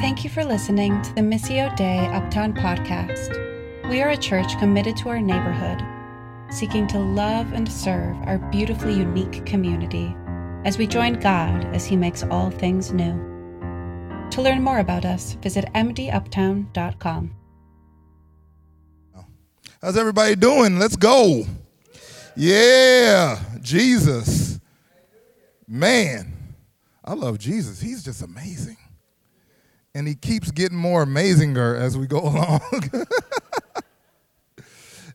Thank you for listening to the Missio Dei Uptown podcast. We are a church committed to our neighborhood, seeking to love and serve our beautifully unique community as we join God as He makes all things new. To learn more about us, visit mduptown.com. How's everybody doing? Let's go. Yeah, Jesus. Man, I love Jesus. He's just amazing. And he keeps getting more amazinger as we go along.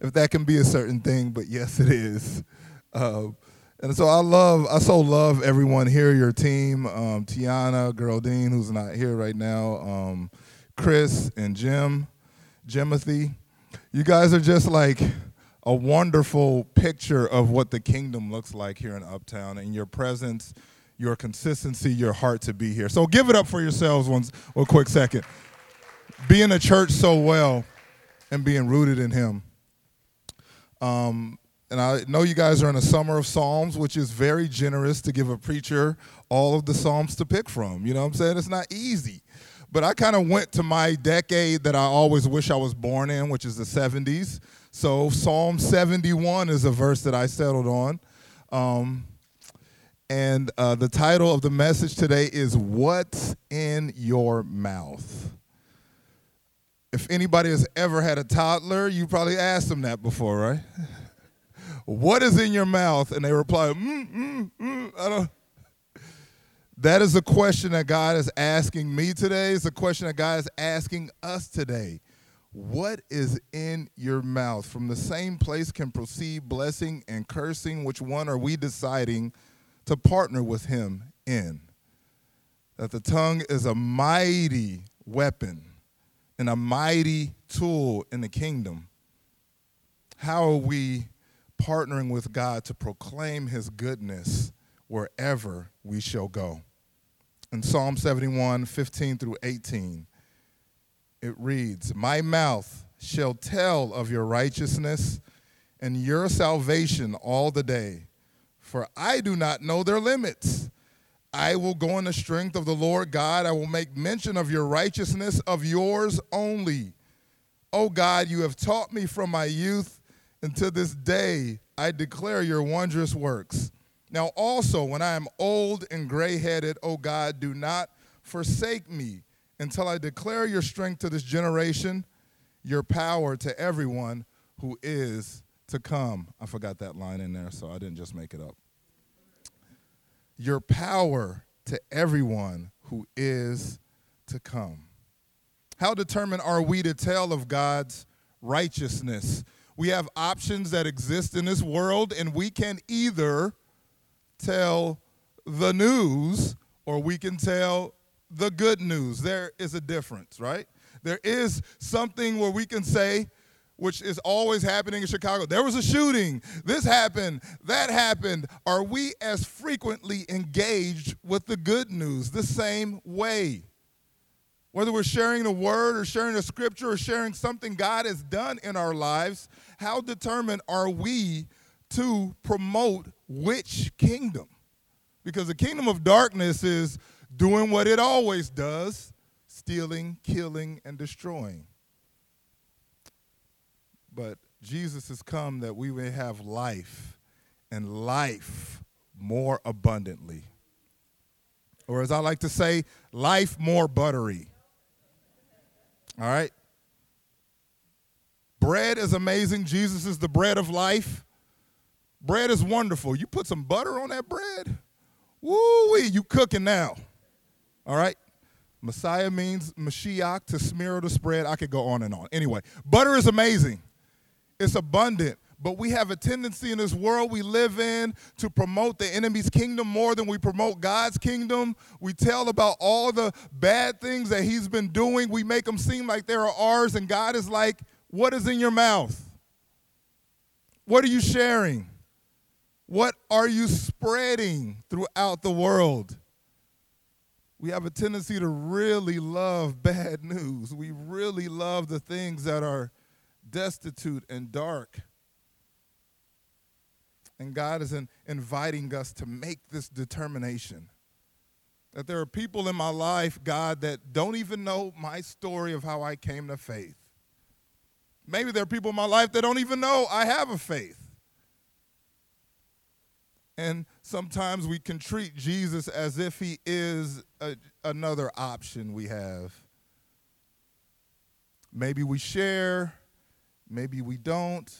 if that can be a certain thing, but yes, it is. Uh, and so I love, I so love everyone here, your team, um, Tiana, Geraldine, who's not here right now, um, Chris and Jim, Jimothy. You guys are just like a wonderful picture of what the kingdom looks like here in Uptown, and your presence, your consistency, your heart to be here. So give it up for yourselves one, one quick second. Being a church so well and being rooted in Him. Um, and I know you guys are in a summer of Psalms, which is very generous to give a preacher all of the Psalms to pick from. You know what I'm saying? It's not easy. But I kind of went to my decade that I always wish I was born in, which is the 70s. So Psalm 71 is a verse that I settled on. Um, and uh, the title of the message today is What's in Your Mouth? If anybody has ever had a toddler, you probably asked them that before, right? what is in your mouth? And they reply, mm, mm, mm, I don't. That is a question that God is asking me today. It's a question that God is asking us today. What is in your mouth? From the same place can proceed blessing and cursing. Which one are we deciding to partner with Him in? That the tongue is a mighty weapon and a mighty tool in the kingdom. How are we partnering with God to proclaim his goodness wherever we shall go. In Psalm 71, 15 through 18, it reads, My mouth shall tell of your righteousness and your salvation all the day, for I do not know their limits. I will go in the strength of the Lord God. I will make mention of your righteousness, of yours only. O God, you have taught me from my youth and to this day I declare your wondrous works. Now also, when I am old and gray headed, O God, do not forsake me until I declare your strength to this generation, your power to everyone who is to come. I forgot that line in there, so I didn't just make it up. Your power to everyone who is to come. How determined are we to tell of God's righteousness? We have options that exist in this world, and we can either tell the news or we can tell the good news. There is a difference, right? There is something where we can say, which is always happening in Chicago. There was a shooting. This happened. That happened. Are we as frequently engaged with the good news the same way? Whether we're sharing the word or sharing a scripture or sharing something God has done in our lives, how determined are we to promote which kingdom? Because the kingdom of darkness is doing what it always does stealing, killing, and destroying. But Jesus has come that we may have life and life more abundantly. Or as I like to say, life more buttery. All right? Bread is amazing. Jesus is the bread of life. Bread is wonderful. You put some butter on that bread, woo wee, you cooking now. All right? Messiah means Mashiach to smear or to spread. I could go on and on. Anyway, butter is amazing. It's abundant. But we have a tendency in this world we live in to promote the enemy's kingdom more than we promote God's kingdom. We tell about all the bad things that he's been doing. We make them seem like they're ours, and God is like, What is in your mouth? What are you sharing? What are you spreading throughout the world? We have a tendency to really love bad news. We really love the things that are destitute and dark. And God is in, inviting us to make this determination. That there are people in my life, God, that don't even know my story of how I came to faith. Maybe there are people in my life that don't even know I have a faith. And sometimes we can treat Jesus as if he is a, another option we have. Maybe we share, maybe we don't.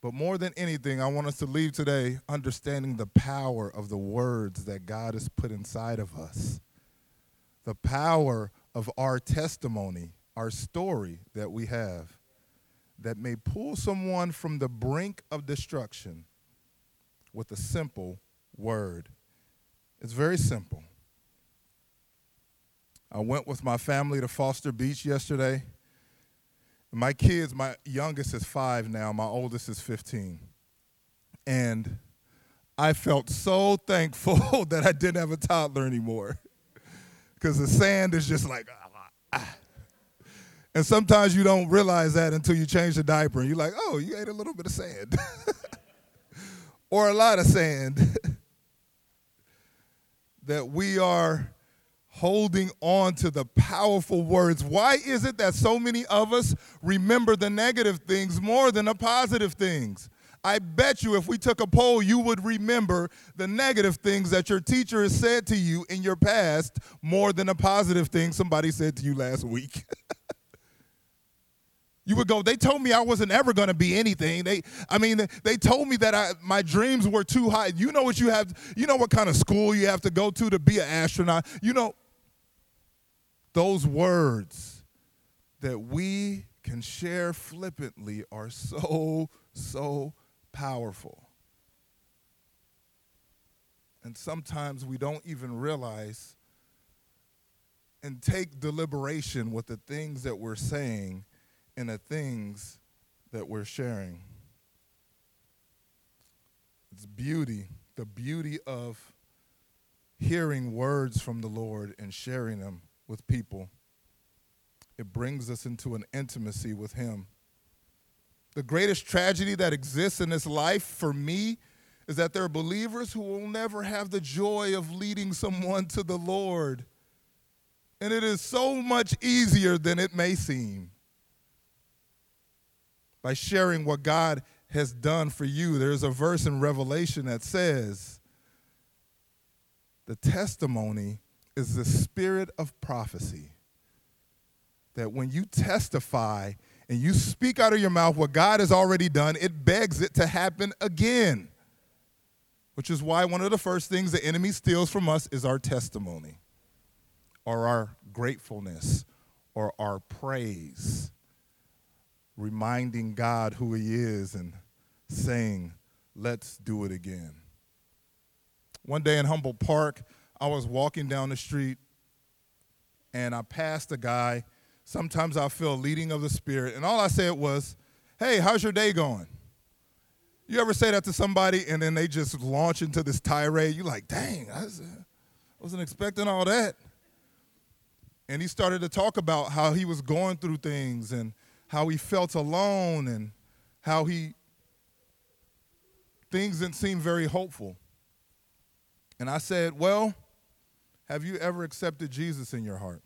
But more than anything, I want us to leave today understanding the power of the words that God has put inside of us, the power of our testimony, our story that we have that may pull someone from the brink of destruction with a simple word. It's very simple. I went with my family to Foster Beach yesterday. My kids, my youngest is five now, my oldest is 15. And I felt so thankful that I didn't have a toddler anymore. Because the sand is just like, ah, ah. And sometimes you don't realize that until you change the diaper and you're like, oh, you ate a little bit of sand. or a lot of sand. that we are holding on to the powerful words. Why is it that so many of us remember the negative things more than the positive things? I bet you if we took a poll, you would remember the negative things that your teacher has said to you in your past more than the positive things somebody said to you last week. you would go they told me i wasn't ever going to be anything they i mean they told me that I, my dreams were too high you know what you have you know what kind of school you have to go to to be an astronaut you know those words that we can share flippantly are so so powerful and sometimes we don't even realize and take deliberation with the things that we're saying and the things that we're sharing. It's beauty, the beauty of hearing words from the Lord and sharing them with people. It brings us into an intimacy with Him. The greatest tragedy that exists in this life for me is that there are believers who will never have the joy of leading someone to the Lord. And it is so much easier than it may seem by sharing what God has done for you. There's a verse in Revelation that says, the testimony is the spirit of prophecy. That when you testify and you speak out of your mouth what God has already done, it begs it to happen again. Which is why one of the first things the enemy steals from us is our testimony, or our gratefulness, or our praise reminding God who He is and saying, Let's do it again. One day in Humboldt Park, I was walking down the street and I passed a guy. Sometimes I feel leading of the Spirit, and all I said was, Hey, how's your day going? You ever say that to somebody and then they just launch into this tirade? You're like, dang, I wasn't expecting all that. And he started to talk about how he was going through things and how he felt alone and how he things didn't seem very hopeful. And I said, Well, have you ever accepted Jesus in your heart?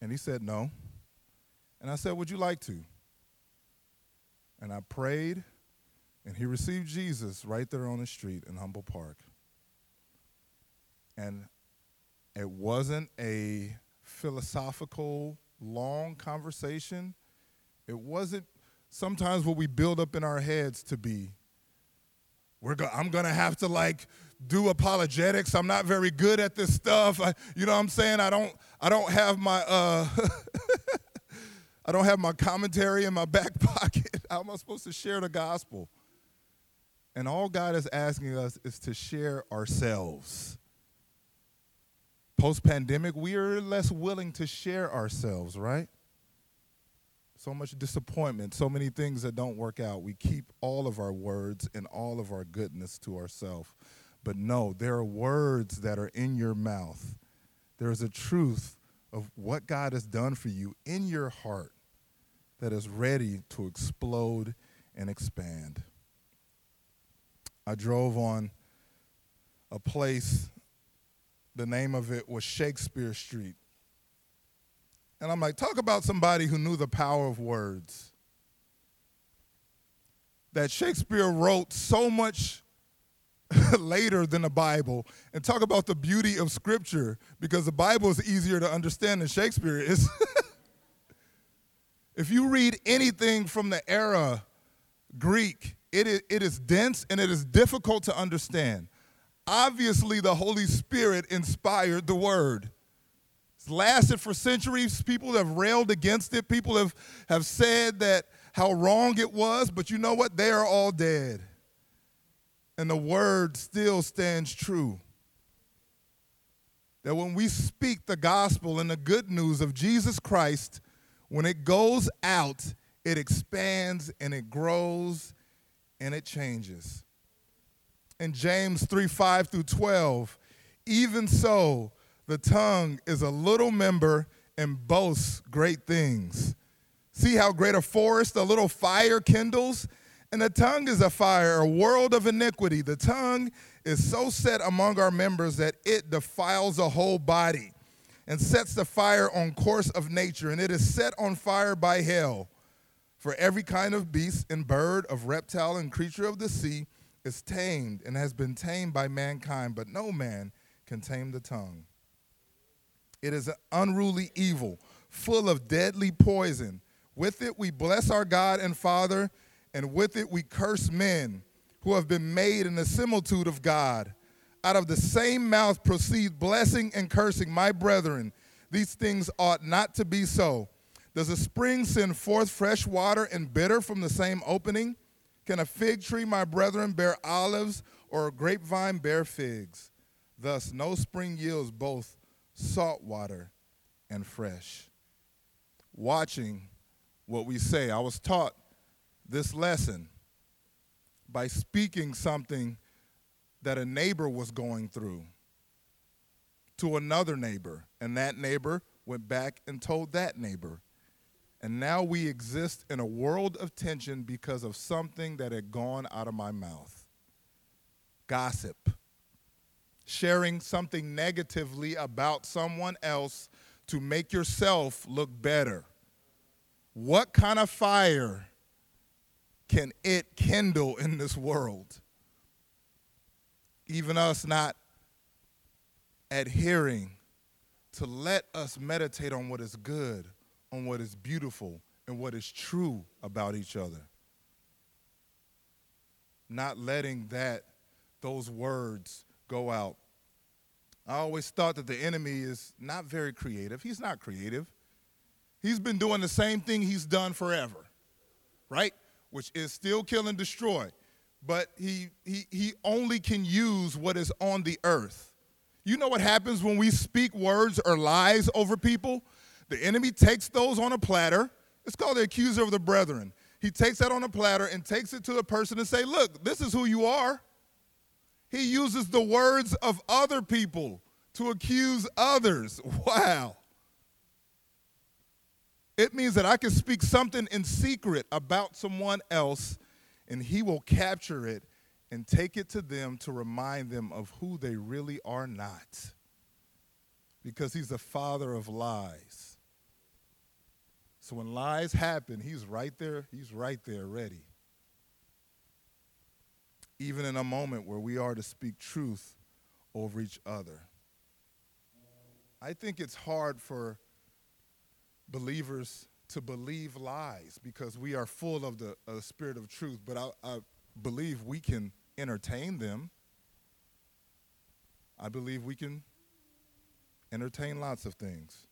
And he said, No. And I said, Would you like to? And I prayed, and he received Jesus right there on the street in Humboldt Park. And it wasn't a philosophical long conversation. It wasn't sometimes what we build up in our heads to be. We're go- I'm gonna have to like do apologetics. I'm not very good at this stuff. I, you know what I'm saying? I don't I don't have my uh I don't have my commentary in my back pocket. How am I supposed to share the gospel? And all God is asking us is to share ourselves post pandemic, we are less willing to share ourselves, right? So much disappointment, so many things that don't work out. We keep all of our words and all of our goodness to ourselves. But no, there are words that are in your mouth. There is a truth of what God has done for you in your heart that is ready to explode and expand. I drove on a place the name of it was Shakespeare Street. And I'm like, talk about somebody who knew the power of words. That Shakespeare wrote so much later than the Bible and talk about the beauty of Scripture because the Bible is easier to understand than Shakespeare is. if you read anything from the era Greek, it is, it is dense and it is difficult to understand. Obviously, the Holy Spirit inspired the word. It's lasted for centuries. People have railed against it. People have, have said that how wrong it was, but you know what? They are all dead. And the word still stands true. That when we speak the gospel and the good news of Jesus Christ, when it goes out, it expands and it grows and it changes. In James 3 5 through 12, even so, the tongue is a little member and boasts great things. See how great a forest a little fire kindles? And the tongue is a fire, a world of iniquity. The tongue is so set among our members that it defiles a whole body and sets the fire on course of nature, and it is set on fire by hell. For every kind of beast and bird, of reptile and creature of the sea is tamed and has been tamed by mankind, but no man can tame the tongue. It is an unruly evil, full of deadly poison. With it we bless our God and Father, and with it we curse men who have been made in the similitude of God. Out of the same mouth proceed blessing and cursing. My brethren, these things ought not to be so. Does a spring send forth fresh water and bitter from the same opening? Can a fig tree, my brethren, bear olives, or a grapevine bear figs? Thus, no spring yields both salt water and fresh. Watching what we say, I was taught this lesson by speaking something that a neighbor was going through to another neighbor, and that neighbor went back and told that neighbor. And now we exist in a world of tension because of something that had gone out of my mouth. Gossip. Sharing something negatively about someone else to make yourself look better. What kind of fire can it kindle in this world? Even us not adhering to let us meditate on what is good on what is beautiful and what is true about each other. Not letting that those words go out. I always thought that the enemy is not very creative. He's not creative. He's been doing the same thing he's done forever, right? Which is still kill and destroy. But he, he, he only can use what is on the earth. You know what happens when we speak words or lies over people? The enemy takes those on a platter. It's called the accuser of the brethren. He takes that on a platter and takes it to the person and say, "Look, this is who you are." He uses the words of other people to accuse others. Wow. It means that I can speak something in secret about someone else and he will capture it and take it to them to remind them of who they really are not. Because he's the father of lies. So when lies happen, he's right there, he's right there ready. Even in a moment where we are to speak truth over each other. I think it's hard for believers to believe lies because we are full of the, uh, spirit of truth, but I, I believe we can entertain them. I believe we can entertain lots of things.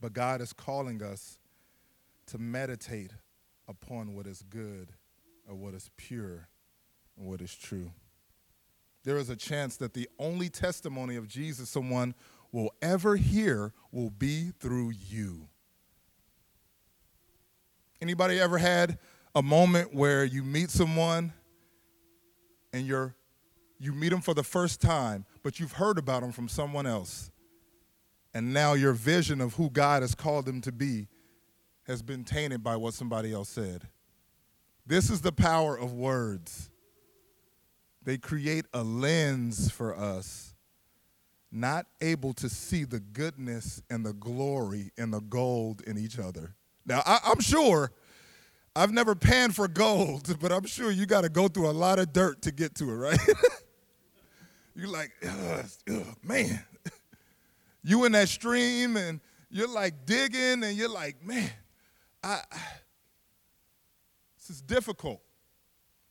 But God is calling us to meditate upon what is good or what is pure and what is true. There is a chance that the only testimony of Jesus someone will ever hear will be through you. Anybody ever had a moment where you meet someone and you're you meet them for the first time, but you've heard about them from someone else? and now your vision of who God has called them to be has been tainted by what somebody else said. This is the power of words. They create a lens for us, not able to see the goodness and the glory and the gold in each other. Now, I, am sure I've never panned for gold, but I'm sure you got to go through a lot of dirt to get to it, right? you're like, ugh, ugh, man. you in that stream and you're like digging and you're like, man, I, this is difficult.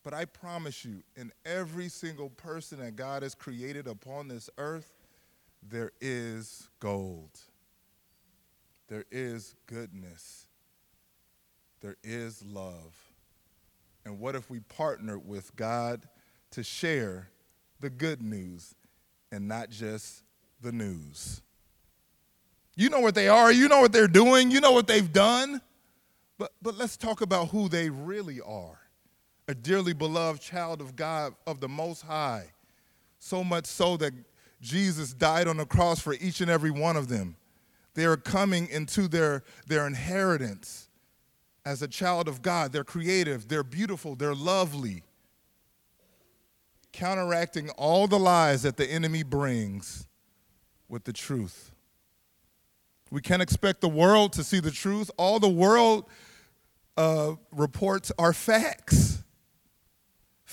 But I promise you, in every single person that God has created upon this earth, there is gold. There is goodness. There is love. And what if we partner with God to share the good news and not just the news? You know what they are, you know what they're doing, you know what they've done. But, but let's talk about who they really are a dearly beloved child of God, of the Most High. So much so that Jesus died on the cross for each and every one of them. They are coming into their, their inheritance as a child of God. They're creative, they're beautiful, they're lovely, counteracting all the lies that the enemy brings with the truth. We can't expect the world to see the truth. All the world uh, reports are facts.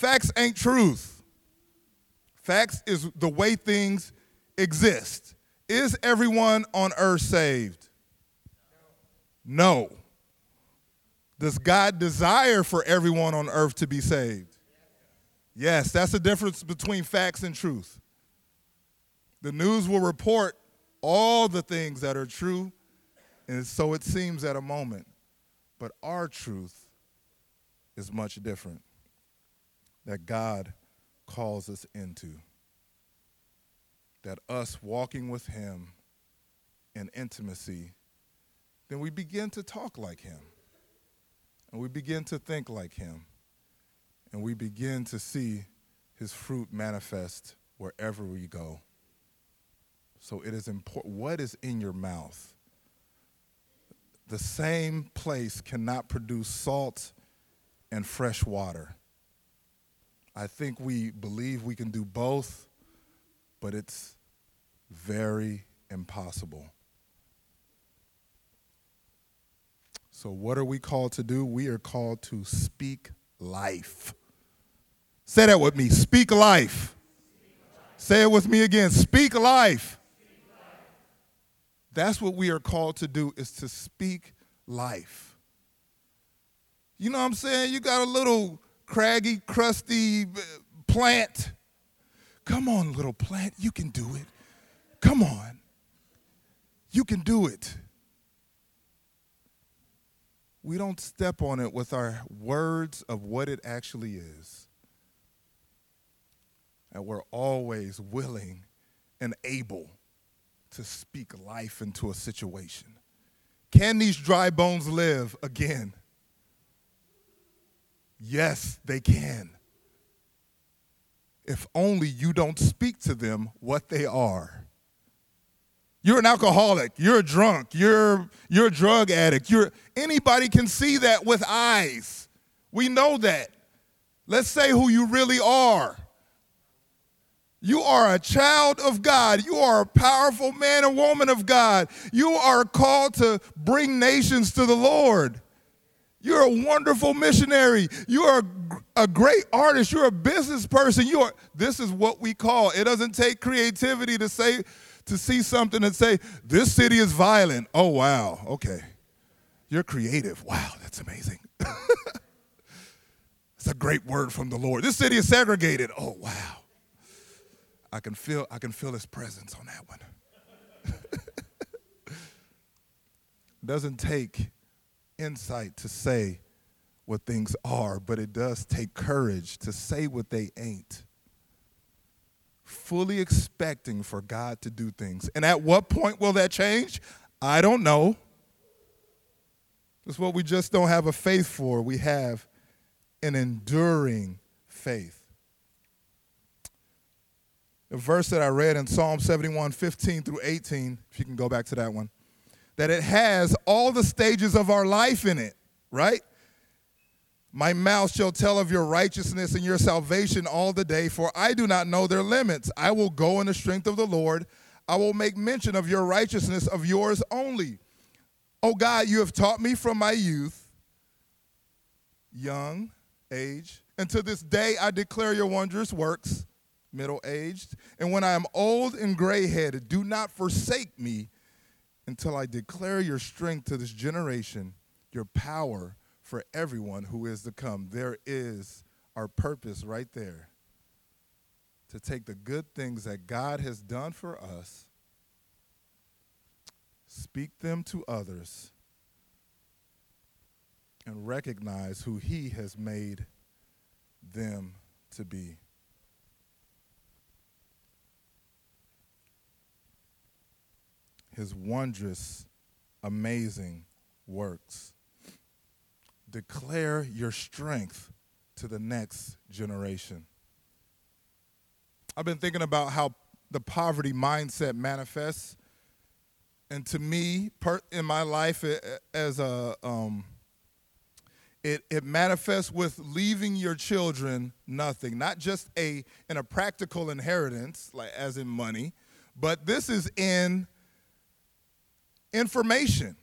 Facts ain't truth. Facts is the way things exist. Is everyone on earth saved? No. Does God desire for everyone on earth to be saved? Yes, that's the difference between facts and truth. The news will report all the things that are true, and so it seems at a moment. But our truth is much different that God calls us into. That us walking with Him in intimacy, then we begin to talk like Him. And we begin to think like him. And we begin to see his fruit manifest wherever we go. So it is important. What is in your mouth? The same place cannot produce salt and fresh water. I think we believe we can do both, but it's very impossible. So, what are we called to do? We are called to speak life. Say that with me speak life. Say it with me again speak life. That's what we are called to do is to speak life. You know what I'm saying? You got a little craggy, crusty uh, plant. Come on, little plant, you can do it. Come on. You can do it we don't step on it with our words of what it actually is. And we're always willing and able to speak life into a situation. Can these dry bones live again? Yes, they can. If only you don't speak to them what they are. You're an alcoholic, you're a drunk, you're, you're a drug addict. You're, anybody can see that with eyes. We know that. Let's say who you really are. You are a child of God. You are a powerful man and woman of God. You are called to bring nations to the Lord. You're a wonderful missionary. You are a great artist. You're a business person. You are this is what we call. It doesn't take creativity to say to see something and say, This city is violent. Oh, wow. Okay. You're creative. Wow, that's amazing. It's a great word from the Lord. This city is segregated. Oh, wow. I can feel, I can feel his presence on that one. doesn't take insight to say what things are, but it does take courage to say what they ain't fully expecting for God to do things. And at what point will that change? I don't know. It's what we just don't have a faith for. We have an enduring faith. The verse that I read in Psalm 71, 15 through 18, if you can go back to that one, that it has all the stages of our life in it, right? My mouth shall tell of your righteousness and your salvation all the day, for I do not know their limits. I will go in the strength of the Lord. I will make mention of your righteousness of yours only. O God, you have taught me from my youth, young age, and to this day I declare your wondrous works, middle aged. And when I am old and gray headed, do not forsake me until I declare your strength to this generation, your power for everyone who is to come. There is our purpose right there to take the good things that God has done for us, speak them to others, and recognize who He has made them to be. His wondrous, amazing works. Declare your strength to the next generation. I've been thinking about how the poverty mindset manifests. And to me, in my life, as a, um, it, it manifests with leaving your children nothing, not just a in a practical inheritance, like as in money, but this is in information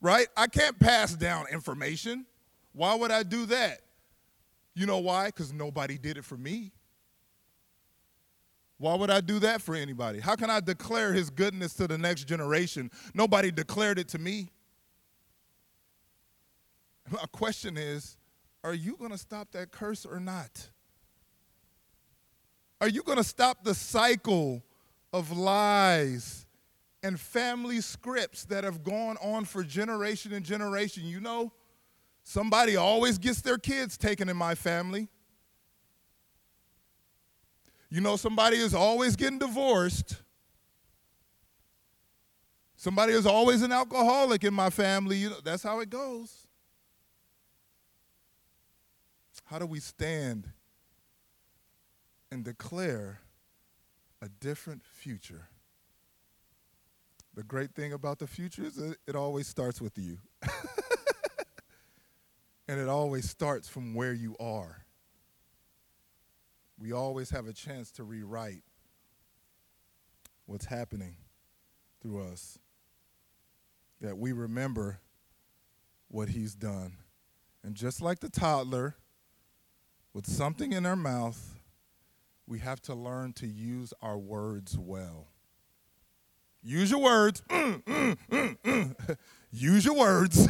right? I can't pass down information. Why would I do that? You know why? Because nobody did it for me. Why would I do that for anybody? How can I declare his goodness to the next generation? Nobody declared it to me. My question is are you going to stop that curse or not? Are you going to stop the cycle of lies and family scripts that have gone on for generation and generation. You know, somebody always gets their kids taken in my family. You know, somebody is always getting divorced. Somebody is always an alcoholic in my family. You know, that's how it goes. How do we stand and declare a different future? The great thing about the future is it, always starts with you. and it always starts from where you are. We always have a chance to rewrite what's happening through us. That we remember what he's done. And just like the toddler, with something in our mouth, we have to learn to use our words well. Use your words. Mm, mm, mm, Use your words.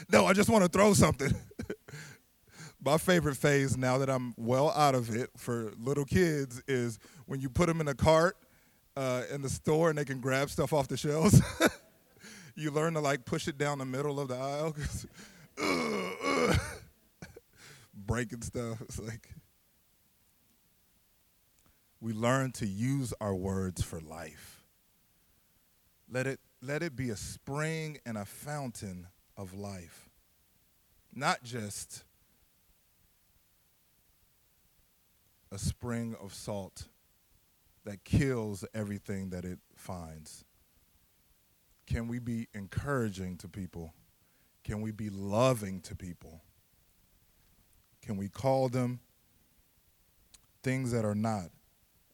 no, I just want to throw something. My favorite phase now that I'm well out of it for little kids is when you put them in a cart uh, in the store and they can grab stuff off the shelves. you learn to like push it down the middle of the aisle, breaking stuff. It's like we learn to use our words for life. Let it, let it be a spring and a fountain of life, not just a spring of salt that kills everything that it finds. Can we be encouraging to people? Can we be loving to people? Can we call them things that are not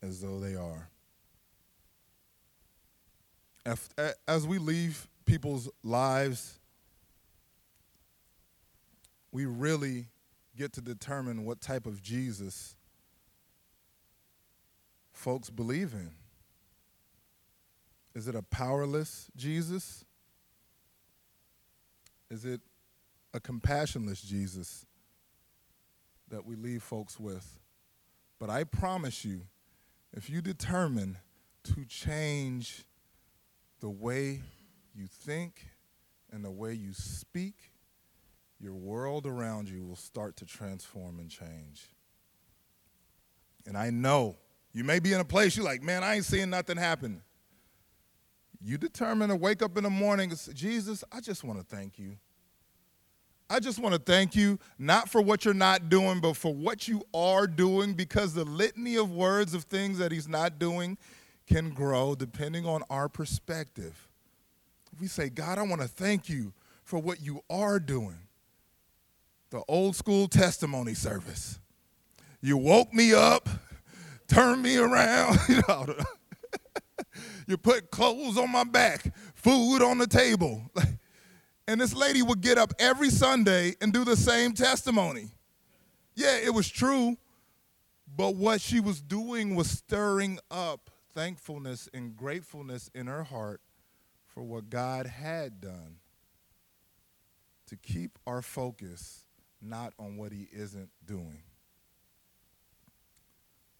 as though they are. As we leave people's lives, we really get to determine what type of Jesus folks believe in. Is it a powerless Jesus? Is it a compassionless Jesus that we leave folks with? But I promise you, if you determine to change the way you think and the way you speak, your world around you will start to transform and change. And I know you may be in a place you're like, man, I ain't seeing nothing happen. You determine to wake up in the morning and say, Jesus, I just want to thank you. I just want to thank you, not for what you're not doing, but for what you are doing, because the litany of words of things that he's not doing can grow depending on our perspective. If we say, God, I want to thank you for what you are doing, the old school testimony service. You woke me up, turned me around. you you put clothes on my back, food on the table. And this lady would get up every Sunday and do the same testimony. Yeah, it was true, but what she was doing was stirring up thankfulness and gratefulness in her heart for what God had done to keep our focus not on what He isn't doing.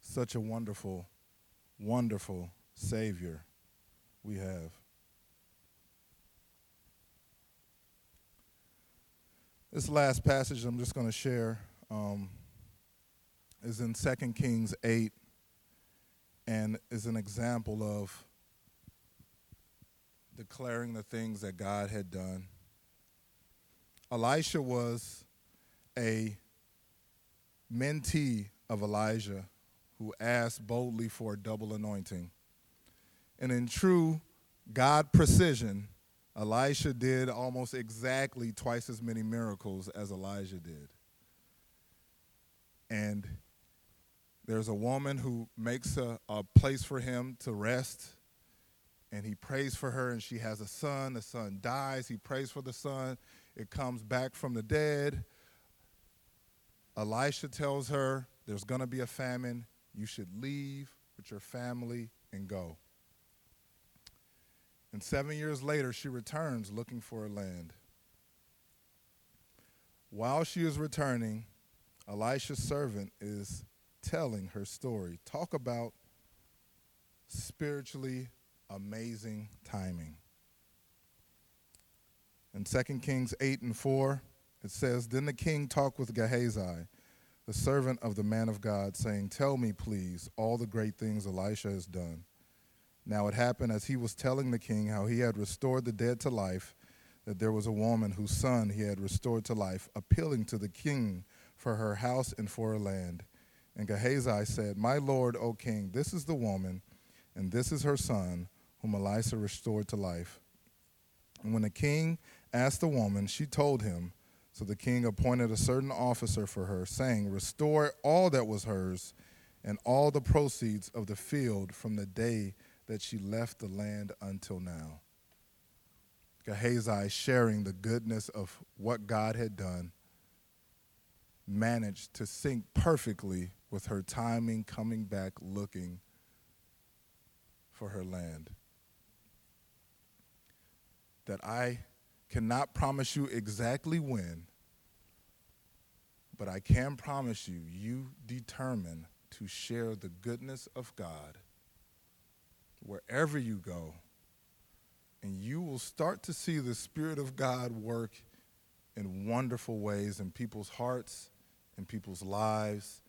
Such a wonderful, wonderful Savior we have. This last passage I'm just going to share um, is in 2 Kings 8 and is an example of declaring the things that God had done. Elisha was a mentee of Elijah who asked boldly for a double anointing. And in true God precision, Elisha did almost exactly twice as many miracles as Elijah did. And there's a woman who makes a, a, place for him to rest, and he prays for her, and she has a son. The son dies. He prays for the son. It comes back from the dead. Elisha tells her, There's going to be a famine. You should leave with your family and go. And seven years later, she returns looking for a land. While she is returning, Elisha's servant is telling her story. Talk about spiritually amazing timing. In 2 Kings 8 and 4, it says, Then the king talked with Gehazi, the servant of the man of God, saying, Tell me, please, all the great things Elisha has done. Now it happened as he was telling the king how he had restored the dead to life, that there was a woman whose son he had restored to life, appealing to the king for her house and for her land. And Gehazi said, My lord, O king, this is the woman, and this is her son, whom Elisha restored to life. And when the king asked the woman, she told him. So the king appointed a certain officer for her, saying, Restore all that was hers and all the proceeds of the field from the day that she left the land until now. Gehazi, sharing the goodness of what God had done, managed to sync perfectly with her timing coming back looking for her land. That I cannot promise you exactly when, but I can promise you, you determine to share the goodness of God wherever you go, and you will start to see the Spirit of God work in wonderful ways in people's hearts, in people's lives,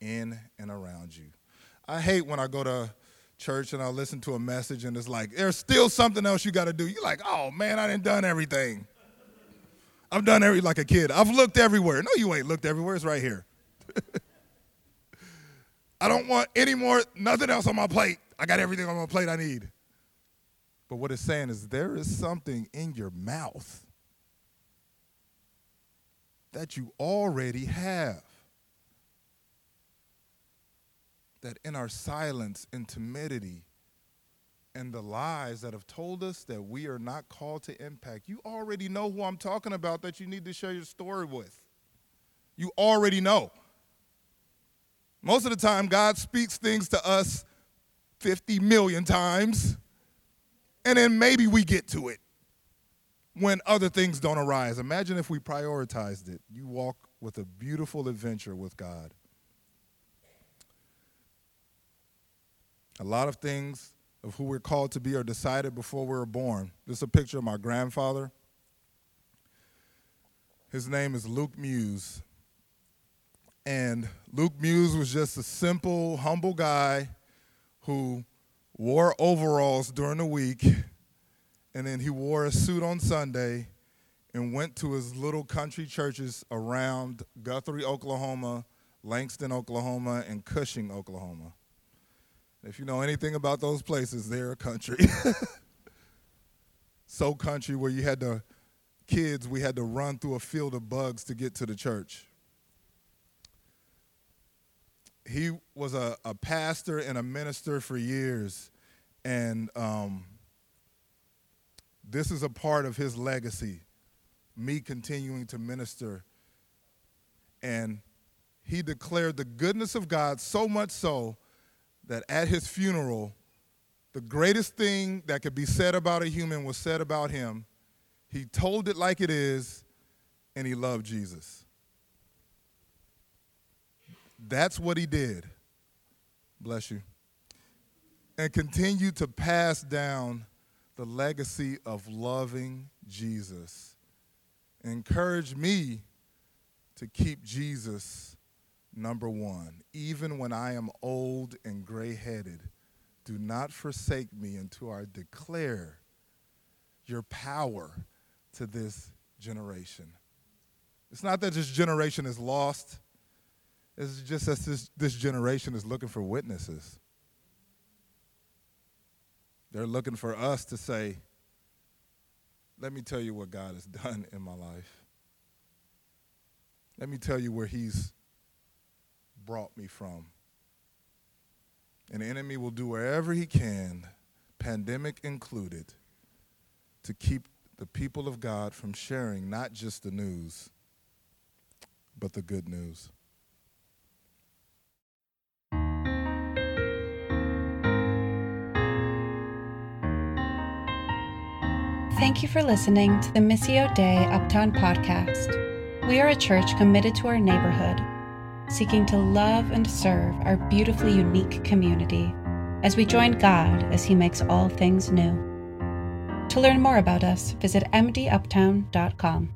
in and around you. I hate when I go to church and I listen to a message and it's like, there's still something else you got to do. You're like, oh man, I didn't done everything. I've done every like a kid. I've looked everywhere. No, you ain't looked everywhere. It's right here. I don't want any more, nothing else on my plate. I got everything on my plate I need. But what it's saying is there is something in your mouth that you already have. That in our silence and timidity and the lies that have told us that we are not called to impact, you already know who I'm talking about that you need to share your story with. You already know. Most of the time, God speaks things to us 50 million times, and then maybe we get to it when other things don't arise. Imagine if we prioritized it. You walk with a beautiful adventure with God. A lot of things of who we're called to be are decided before we were born. This is a picture of my grandfather. His name is Luke Muse. And Luke Muse was just a simple, humble guy who wore overalls during the week and then he wore a suit on Sunday and went to his little country churches around Guthrie, Oklahoma, Langston, Oklahoma, and Cushing, Oklahoma. If you know anything about those places, they're a country. so country where you had to, kids, we had to run through a field of bugs to get to the church. He was a, a pastor and a minister for years. And um, this is a part of his legacy, me continuing to minister. And he declared the goodness of God so much so that at his funeral, the greatest thing that could be said about a human was said about him. He told it like it is, and he loved Jesus. That's what he did. Bless you. And continue to pass down the legacy of loving Jesus. Encourage me to keep Jesus number one. Even when I am old and gray headed, do not forsake me until I declare your power to this generation. It's not that this generation is lost, it's just that this, this generation is looking for witnesses. They're looking for us to say, let me tell you what God has done in my life. Let me tell you where He's brought me from. The enemy will do wherever he can, pandemic included, to keep the people of God from sharing not just the news, but the good news. Thank you for listening to the Missio Dei Uptown podcast. We are a church committed to our neighborhood, seeking to love and serve our beautifully unique community as we join God as He makes all things new. To learn more about us, visit mduptown.com.